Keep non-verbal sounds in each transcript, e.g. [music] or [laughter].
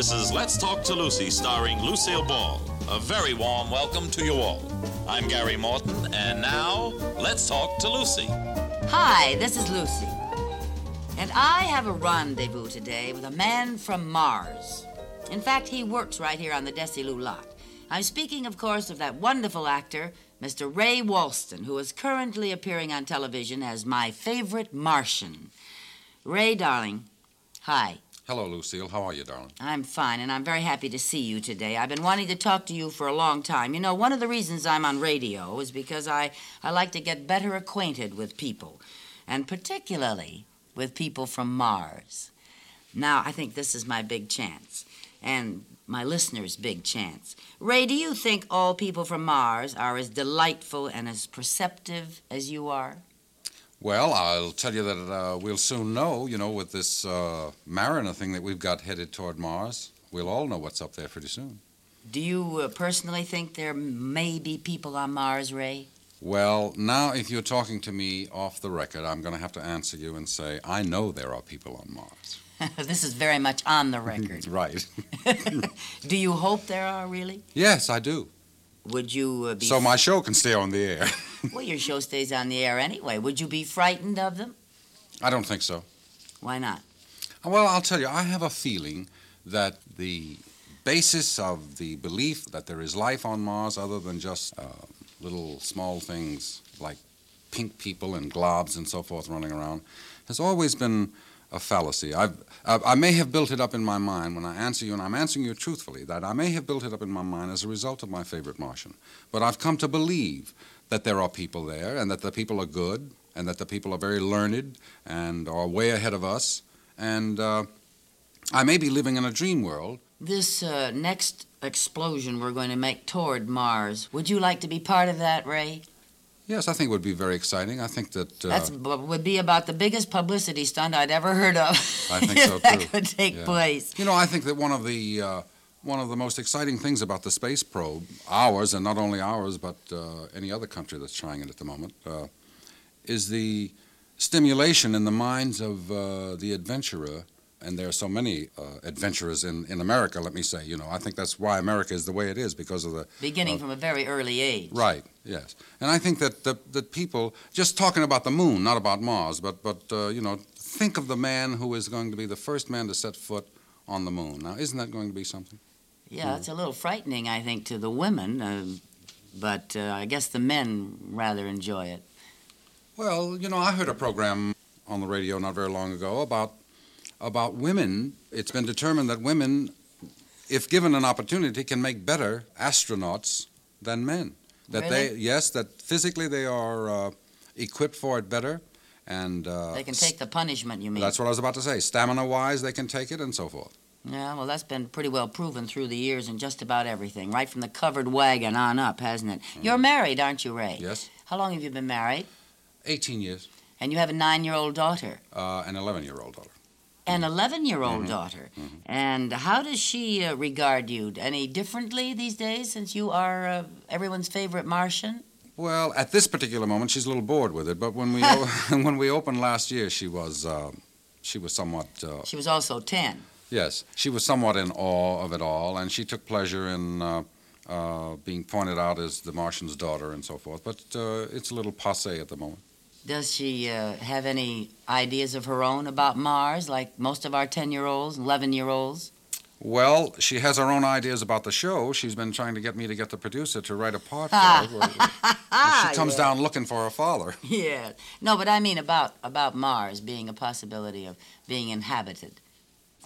This is Let's Talk to Lucy, starring Lucille Ball. A very warm welcome to you all. I'm Gary Morton, and now, let's talk to Lucy. Hi, this is Lucy. And I have a rendezvous today with a man from Mars. In fact, he works right here on the Desilu lot. I'm speaking, of course, of that wonderful actor, Mr. Ray Walston, who is currently appearing on television as my favorite Martian. Ray, darling, hi. Hello, Lucille. How are you, darling? I'm fine, and I'm very happy to see you today. I've been wanting to talk to you for a long time. You know, one of the reasons I'm on radio is because I, I like to get better acquainted with people, and particularly with people from Mars. Now, I think this is my big chance, and my listeners' big chance. Ray, do you think all people from Mars are as delightful and as perceptive as you are? Well, I'll tell you that uh, we'll soon know, you know, with this uh, Mariner thing that we've got headed toward Mars. We'll all know what's up there pretty soon. Do you uh, personally think there may be people on Mars, Ray? Well, now if you're talking to me off the record, I'm going to have to answer you and say, I know there are people on Mars. [laughs] this is very much on the record. [laughs] right. [laughs] do you hope there are, really? Yes, I do. Would you uh, be. So my show can stay on the air. [laughs] well, your show stays on the air anyway. Would you be frightened of them? I don't think so. Why not? Well, I'll tell you, I have a feeling that the basis of the belief that there is life on Mars, other than just uh, little small things like pink people and globs and so forth running around, has always been a fallacy. I've, I may have built it up in my mind when I answer you, and I'm answering you truthfully, that I may have built it up in my mind as a result of my favorite Martian. But I've come to believe that there are people there, and that the people are good, and that the people are very learned and are way ahead of us. And uh, I may be living in a dream world. This uh, next explosion we're going to make toward Mars, would you like to be part of that, Ray? Yes, I think it would be very exciting. I think that uh, that would be about the biggest publicity stunt I'd ever heard of. I think [laughs] so too. that could take yeah. place. You know, I think that one of the uh, one of the most exciting things about the space probe, ours and not only ours, but uh, any other country that's trying it at the moment, uh, is the stimulation in the minds of uh, the adventurer and there are so many uh, adventurers in, in America, let me say. You know, I think that's why America is the way it is because of the. Beginning uh, from a very early age. Right, yes. And I think that, that, that people, just talking about the moon, not about Mars, but, but uh, you know, think of the man who is going to be the first man to set foot on the moon. Now, isn't that going to be something? Yeah, it's a little frightening, I think, to the women, uh, but uh, I guess the men rather enjoy it. Well, you know, I heard a program on the radio not very long ago about about women. It's been determined that women, if given an opportunity, can make better astronauts than men. That really? they, yes, that physically they are uh, equipped for it better, and uh, they can take the punishment. You mean? That's what I was about to say. Stamina-wise, they can take it, and so forth. Yeah, well, that's been pretty well proven through the years in just about everything, right from the covered wagon on up, hasn't it? Mm. You're married, aren't you, Ray? Yes. How long have you been married? 18 years. And you have a nine-year-old daughter? Uh, an 11-year-old daughter an 11 year old mm-hmm. daughter. Mm-hmm. And how does she uh, regard you? Any differently these days since you are uh, everyone's favorite Martian? Well, at this particular moment, she's a little bored with it. But when we [laughs] o- [laughs] when we opened last year, she was uh, she was somewhat. Uh, she was also ten. Yes, she was somewhat in awe of it all, and she took pleasure in uh, uh, being pointed out as the Martian's daughter and so forth. But it's a little passe at the moment. Does she uh, have any ideas of her own about Mars, like most of our 10 year olds, 11 year olds? Well, she has her own ideas about the show. She's been trying to get me to get the producer to write a part for her. [laughs] she comes yeah. down looking for her father. [laughs] Yeah. No, but I mean about, about Mars being a possibility of being inhabited.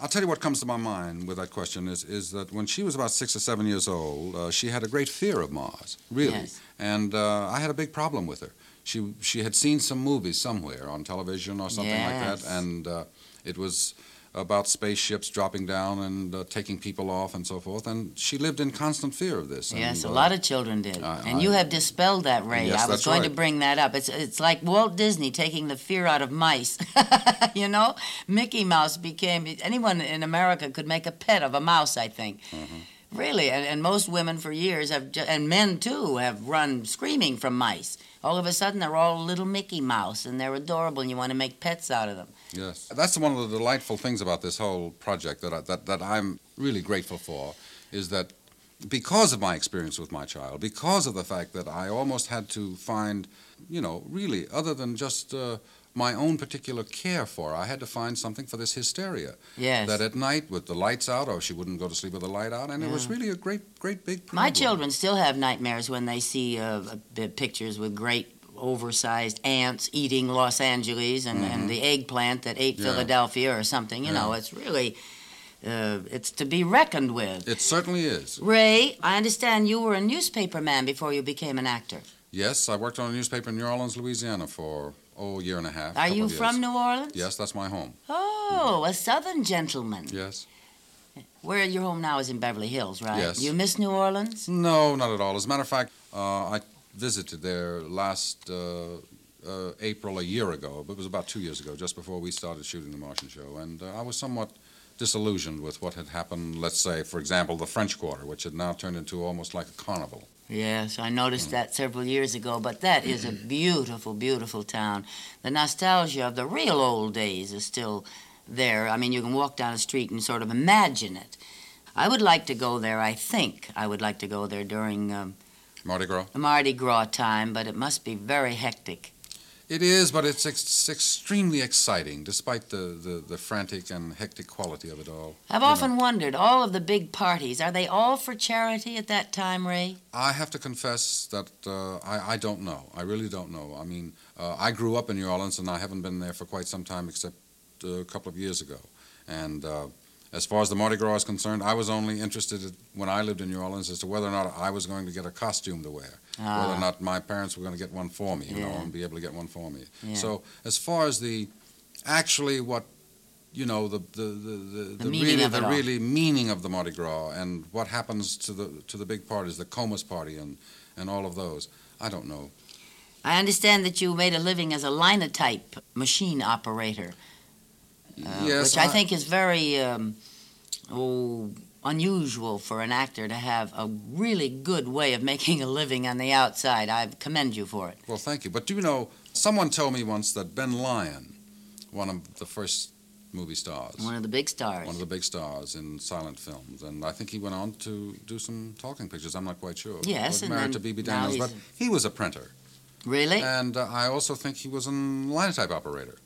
I'll tell you what comes to my mind with that question is, is that when she was about six or seven years old, uh, she had a great fear of Mars, really. Yes. And uh, I had a big problem with her she she had seen some movies somewhere on television or something yes. like that, and uh, it was about spaceships dropping down and uh, taking people off and so forth. And she lived in constant fear of this. Yes, and, a lot of children did. and you have dispelled that, Ray. Yes, I was going right. to bring that up. It's it's like Walt Disney taking the fear out of mice. [laughs] you know, Mickey Mouse became anyone in America could make a pet of a mouse. I think. Mm-hmm. Really, and, and most women for years have, and men too, have run screaming from mice. All of a sudden, they're all little Mickey Mouse, and they're adorable, and you want to make pets out of them. Yes, that's one of the delightful things about this whole project that I, that that I'm really grateful for, is that because of my experience with my child, because of the fact that I almost had to find, you know, really other than just. Uh, my own particular care for her. I had to find something for this hysteria. Yes. That at night, with the lights out, or she wouldn't go to sleep with the light out, and it was really a great, great big problem. My children still have nightmares when they see uh, uh, pictures with great oversized ants eating Los Angeles and, and the eggplant that ate Mm-hmm. Yeah. Philadelphia or something. You know, it's really, uh, it's to be reckoned with. It certainly is. Ray, I understand you were a newspaper man before you became an actor. Yes, I worked on a newspaper in New Orleans, Louisiana for, oh, a year and a half. Are you from New Orleans? Yes, that's my home. Oh, a southern gentleman. Yes. Where your home now is in Beverly Hills, right? Yes. You miss New Orleans? No, not at all. As a matter of fact, uh, I visited there last uh, uh, April a year ago. But it was about two years ago, just before we started shooting the Martian show, and uh, I was somewhat disillusioned with what had happened. Let's say, for example, the French Quarter, which had now turned into almost like a carnival. Yes, I noticed that several years ago, but that is a beautiful, beautiful town. The nostalgia of the real old days is still there. I mean, you can walk down the street and sort of imagine it. I would like to go there, I think I would like to go there during um, Mardi Gras. Mardi Gras time, but it must be very hectic. It is, but it's ex- extremely exciting, despite the, the, the frantic and hectic quality of it all. I've You know, often wondered, all of the big parties, are they all for charity at that time, Ray? I have to confess that uh, I, I don't know. I really don't know. I mean, uh, I grew up in New Orleans, and I haven't been there for quite some time, except uh, a couple of years ago. And uh, as far as the Mardi Gras is concerned, I was only interested in, when I lived in New Orleans as to whether or not I was going to get a costume to wear, whether or Ah, not my parents were going to get one for me, you know, and be able to get one for me. Yeah. So as far as the actually what you know the the the, the, The really the all. really meaning of the Mardi Gras and what happens to the to the big parties, the Comus party and and all of those. I don't know. I understand that you made a living as a linotype machine operator. Uh, yes, which I, think is very um, oh, unusual for an actor to have a really good way of making a living on the outside. I commend you for it. Well, thank you. But do you know, someone told me once that Ben Lyon, one of the first movie stars, One of the big stars. one of the big stars in silent films, and I think he went on to do some talking pictures. I'm not quite sure. Yes, and married to Bebe Daniels, but he was a printer, really? and uh, I also think he was a linotype operator.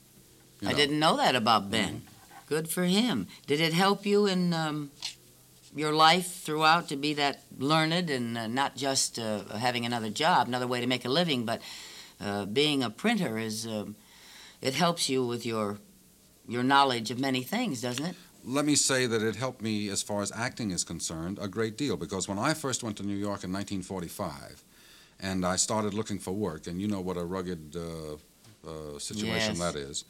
You I didn't know that about Ben. Good for him. Did it help you in um, your life throughout to be that learned and uh, not just uh, having another job, another way to make a living, but uh, being a printer is um, it helps you with your your knowledge of many things, doesn't it? Let me say that it helped me as far as acting is concerned a great deal because when I first went to New York in 1945 and I started looking for work, and you know what a rugged uh, uh, situation Yes. that is,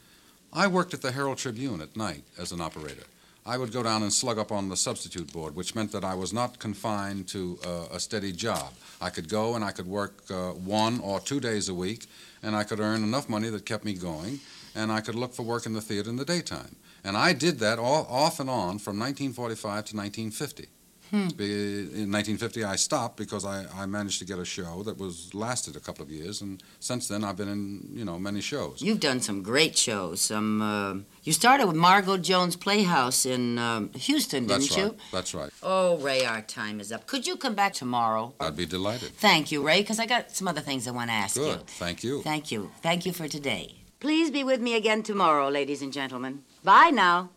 I worked at the Herald Tribune at night as an operator. I would go down and slug up on the substitute board, which meant that I was not confined to uh, a steady job. I could go and I could work uh, one or two days a week, and I could earn enough money that kept me going, and I could look for work in the theater in the daytime. And I did that all, off and on from 1945 to 1950. Hmm. In 1950, I stopped because I, I managed to get a show that was lasted a couple of years, and since then I've been in you know many shows. You've done some great shows. Some uh, you started with Margo Jones Playhouse in um, Houston, didn't That's you? right. That's right. Oh, Ray, our time is up. Could you come back tomorrow? I'd be delighted. Thank you, Ray, because I got some other things I want to ask you. Good. Thank you. Thank you. Thank you for today. Please be with me again tomorrow, ladies and gentlemen. Bye now.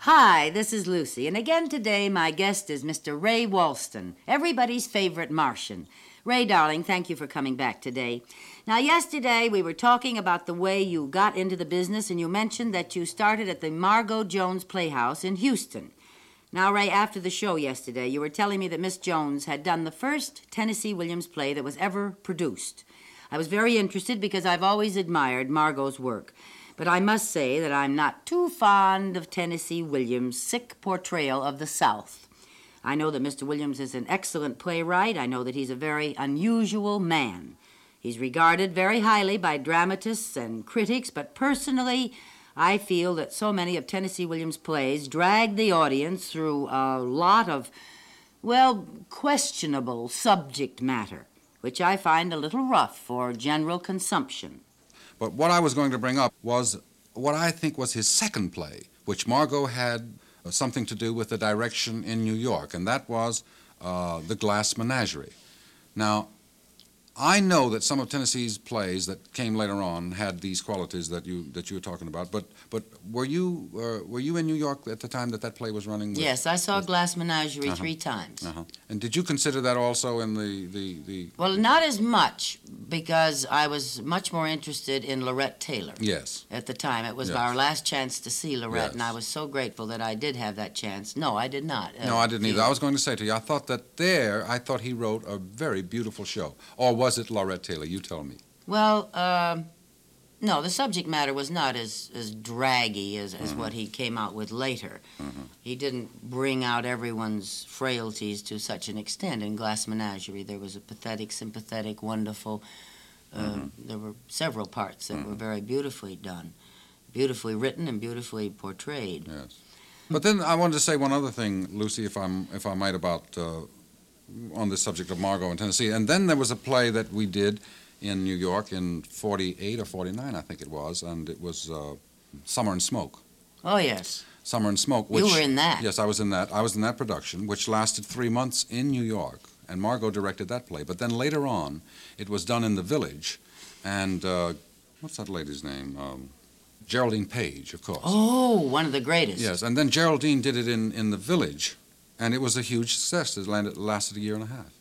Hi, this is Lucy, and again today my guest is Mr. Ray Walston, everybody's favorite Martian. Ray, darling, thank you for coming back today. Now, yesterday we were talking about the way you got into the business, and you mentioned that you started at the Margo Jones Playhouse in Houston. Now, Ray, after the show yesterday, you were telling me that Miss Jones had done the first Tennessee Williams play that was ever produced. I was very interested because I've always admired Margo's work. But I must say that I'm not too fond of Tennessee Williams' sick portrayal of the South. I know that Mr. Williams is an excellent playwright. I know that he's a very unusual man. He's regarded very highly by dramatists and critics, but personally, I feel that so many of Tennessee Williams' plays drag the audience through a lot of, well, questionable subject matter, which I find a little rough for general consumption. But what I was going to bring up was what I think was his second play, which Margo had uh, something to do with the direction in New York, and that was uh, The Glass Menagerie. Now, I know that some of Tennessee's plays that came later on had these qualities that you that you were talking about. But but were you uh, were you in New York at the time that that play was running? with- Yes, I saw with- Glass Menagerie Uh-huh. three times. Uh-huh. And did you consider that also in the the, the Well, not as much because I was much more interested in Laurette Taylor yes? at the time. It was Yes. our last chance to see Laurette, and I was so grateful that I did have that chance. No, I did not. uh, No, I didn't either. I was going to say to you, I thought that there, I thought he wrote a very beautiful show. Or was it Laurette Taylor? You tell me. Well, um, no, the subject matter was not as, as draggy as, as Mm-hmm. what he came out with later. Mhm. He didn't bring out everyone's frailties to such an extent. In Glass Menagerie, there was a pathetic, sympathetic, wonderful. Uh, Mm-hmm. There were several parts that were very beautifully done, beautifully written, and beautifully portrayed. Yes. But then I wanted to say one other thing, Lucy, if I'm if I might, about uh, on the subject of Margo in Tennessee. And then there was a play that we did in New York in '48 or '49, I think it was, and it was uh, Summer and Smoke. Oh, yes. Summer and Smoke. You were in that. Yes, I was in that. I was in that production, which lasted three months in New York, and Margo directed that play. But then later on, it was done in the village, and uh, what's that lady's name? Um, Geraldine Page, of course. Oh, one of the greatest. Yes, and then Geraldine did it in, in the village, and it was a huge success. It landed, lasted a year and a half.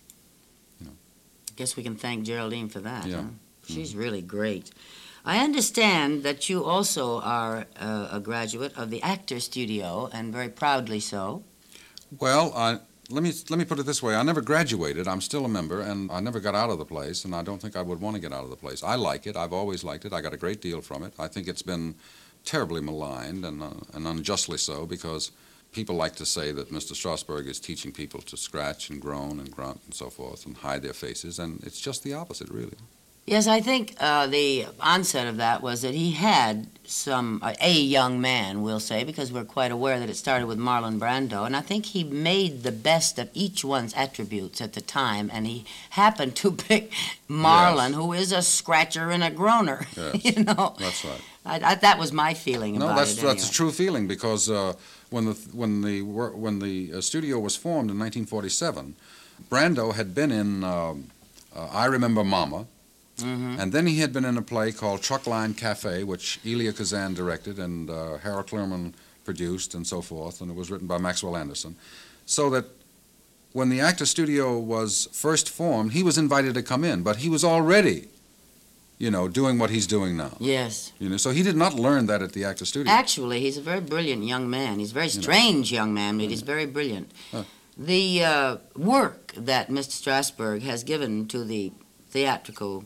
I guess we can thank Geraldine for that. Yeah. huh? She's really great. I understand that you also are uh, a graduate of the Actor Studio, and very proudly so. Well, I, let me let me put it this way: I never graduated. I'm still a member, and I never got out of the place, and I don't think I would want to get out of the place. I like it. I've always liked it. I got a great deal from it. I think it's been terribly maligned and uh, and unjustly so because people like to say that Mr. Strasberg is teaching people to scratch and groan and grunt and so forth and hide their faces, and it's just the opposite, really. Yes, I think uh, the onset of that was that he had some, uh, a young man, we'll say, because we're quite aware that it started with Marlon Brando, and I think he made the best of each one's attributes at the time, and he happened to [laughs] pick Marlon, Yes. who is a scratcher and a groaner. [laughs] Yes. you know, That's right. I, I, that was my feeling No, about that's it. that's a true feeling because uh, when the when the when the uh, studio was formed in 1947, Brando had been in um, uh, I Remember Mama, Mhm. and then he had been in a play called Truckline Cafe, which Elia Kazan directed and uh, Harold Clurman produced and so forth, and it was written by Maxwell Anderson. So that when the Actor Studio was first formed, he was invited to come in, but he was already, you know, doing what he's doing now. Yes. You know, so he did not learn that at the Actor Studio. Actually, he's a very brilliant young man. He's a very strange young man, but he's very brilliant. Huh. The uh, work that Mr. Strasberg has given to the theatrical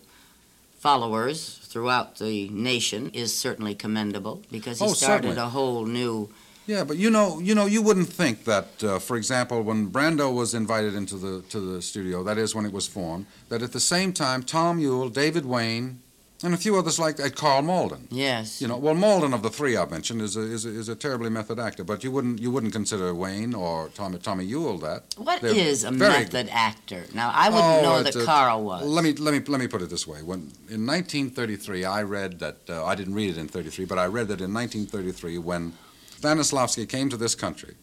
followers throughout the nation is certainly commendable because he Oh, started certainly. a whole new. Yeah, but you know, you know, you wouldn't think that, uh, for example, when Brando was invited into the to the studio, that is when it was formed, that at the same time Tom Ewell, David Wayne, and a few others like that, Karl Malden. Yes. You know, well, Malden of the three I've mentioned is a, is a, is a terribly method actor, but you wouldn't you wouldn't consider Wayne or Tommy Tommy Ewell that. What They're is a method actor? Now, I wouldn't Oh, know that Karl was. Let me let me let me put it this way: when in 1933, I read that uh, I didn't read it in 33, but I read that in 1933, when Stanislavski came to this country,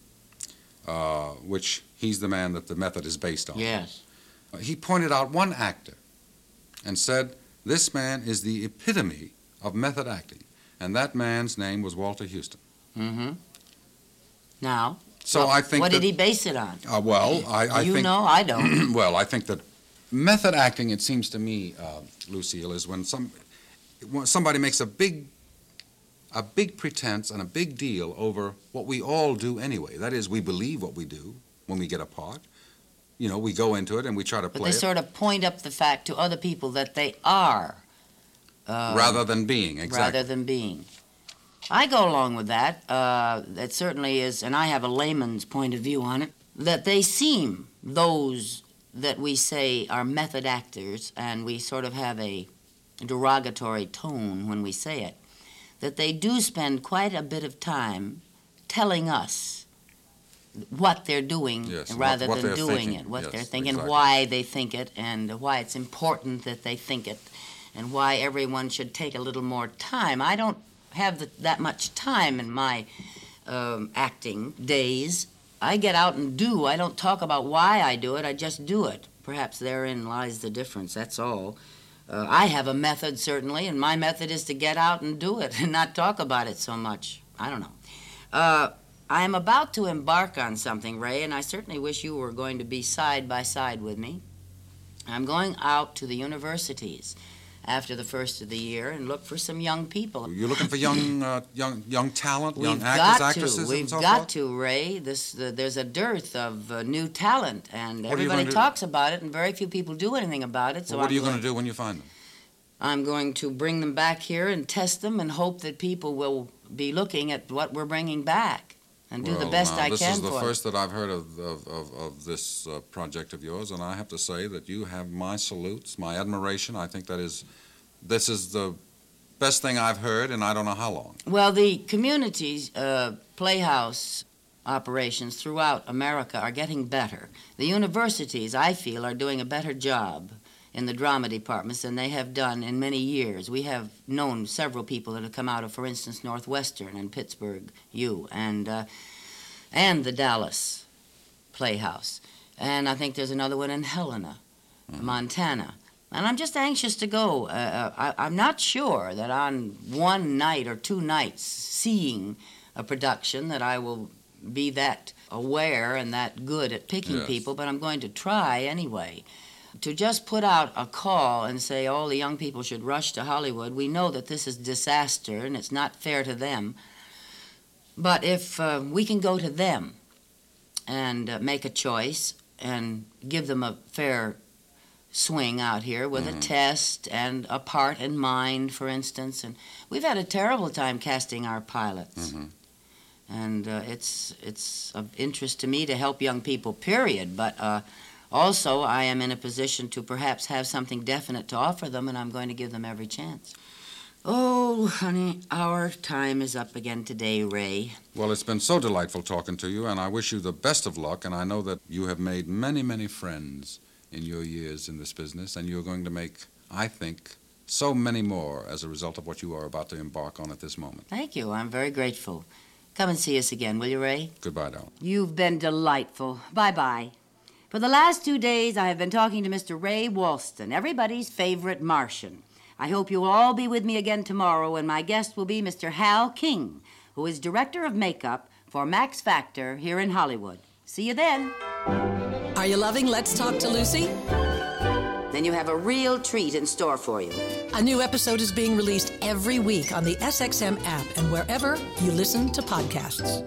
uh, which he's the man that the method is based on. Yes. uh, He pointed out one actor, and said, "This man is the epitome of method acting," and that man's name was Walter Huston. Mm-hmm. Now, So well, I think what that, did he base it on? Uh, well, I, I you think know, I don't. [clears throat] well, I think that method acting, it seems to me, uh, Lucille, is when some when somebody makes a big a big pretense and a big deal over what we all do anyway. That is, we believe what we do when we get a part. You know, we go into it and we try to But play they it sort of point up the fact to other people that they are. Uh, rather than being exactly. rather than being. I go along with that. Uh, it certainly is, and I have a layman's point of view on it, that they seem, those that we say are method actors, and we sort of have a derogatory tone when we say it, that they do spend quite a bit of time telling us what they're doing Yes, rather what than doing thinking. it, what Yes, they're thinking, exactly. why they think it, and why it's important that they think it and why everyone should take a little more time. I don't have the, that much time in my um, acting days. I get out and do. I don't talk about why I do it, I just do it. Perhaps therein lies the difference, that's all. Uh, I have a method, certainly, and my method is to get out and do it [laughs] and not talk about it so much. I don't know. Uh, I am about to embark on something, Ray, and I certainly wish you were going to be side by side with me. I'm going out to the universities after the first of the year and look for some young people. You're looking for young, [clears throat] uh, young, young talent, young We've actors, got actresses, to. and We've so got forth. to, Ray. This uh, there's a dearth of uh, new talent, and What everybody gonna do? talks about it, and very few people do anything about it. So Well, what I'm are you going to do when you find them? I'm going to bring them back here and test them, and hope that people will be looking at what we're bringing back, and do the Well, best now, I this can This is the first that I've heard of, of, of, of this uh, project of yours, and I have to say that you have my salutes, my admiration. I think that is, this is the best thing I've heard and I don't know how long. Well, the communities uh, playhouse operations throughout America are getting better. The universities, I feel, are doing a better job in the drama departments than they have done in many years. We have known several people that have come out of, for instance, Northwestern and Pittsburgh U and uh, and the Dallas Playhouse, and I think there's another one in Helena, Montana. And I'm just anxious to go. Uh, I, I'm not sure that on one night or two nights seeing a production that I will be that aware and that good at picking Yes. people, but I'm going to try anyway. To just put out a call and say all the young people should rush to Hollywood, we know that this is disaster and it's not fair to them. But if uh, we can go to them and uh, make a choice and give them a fair swing out here with a test and a part in mind, for instance, and we've had a terrible time casting our pilots Mhm. and uh, it's it's of interest to me to help young people. Period. But uh, also, I am in a position to perhaps have something definite to offer them, and I'm going to give them every chance. Oh, honey, our time is up again today, Ray. Well, it's been so delightful talking to you, and I wish you the best of luck. And I know that you have made many, many friends in your years in this business, and you're going to make, I think, so many more as a result of what you are about to embark on at this moment. Thank you. I'm very grateful. Come and see us again, will you, Ray? Goodbye, Dal. You've been delightful. Bye bye. For the last two days, I have been talking to Mr. Ray Walston, everybody's favorite Martian. I hope you'll all be with me again tomorrow when my guest will be Mr. Hal King, who is director of makeup for Max Factor here in Hollywood. See you then. Are you loving Let's Talk to Lucy? Then you have a real treat in store for you. A new episode is being released every week on the SXM app and wherever you listen to podcasts.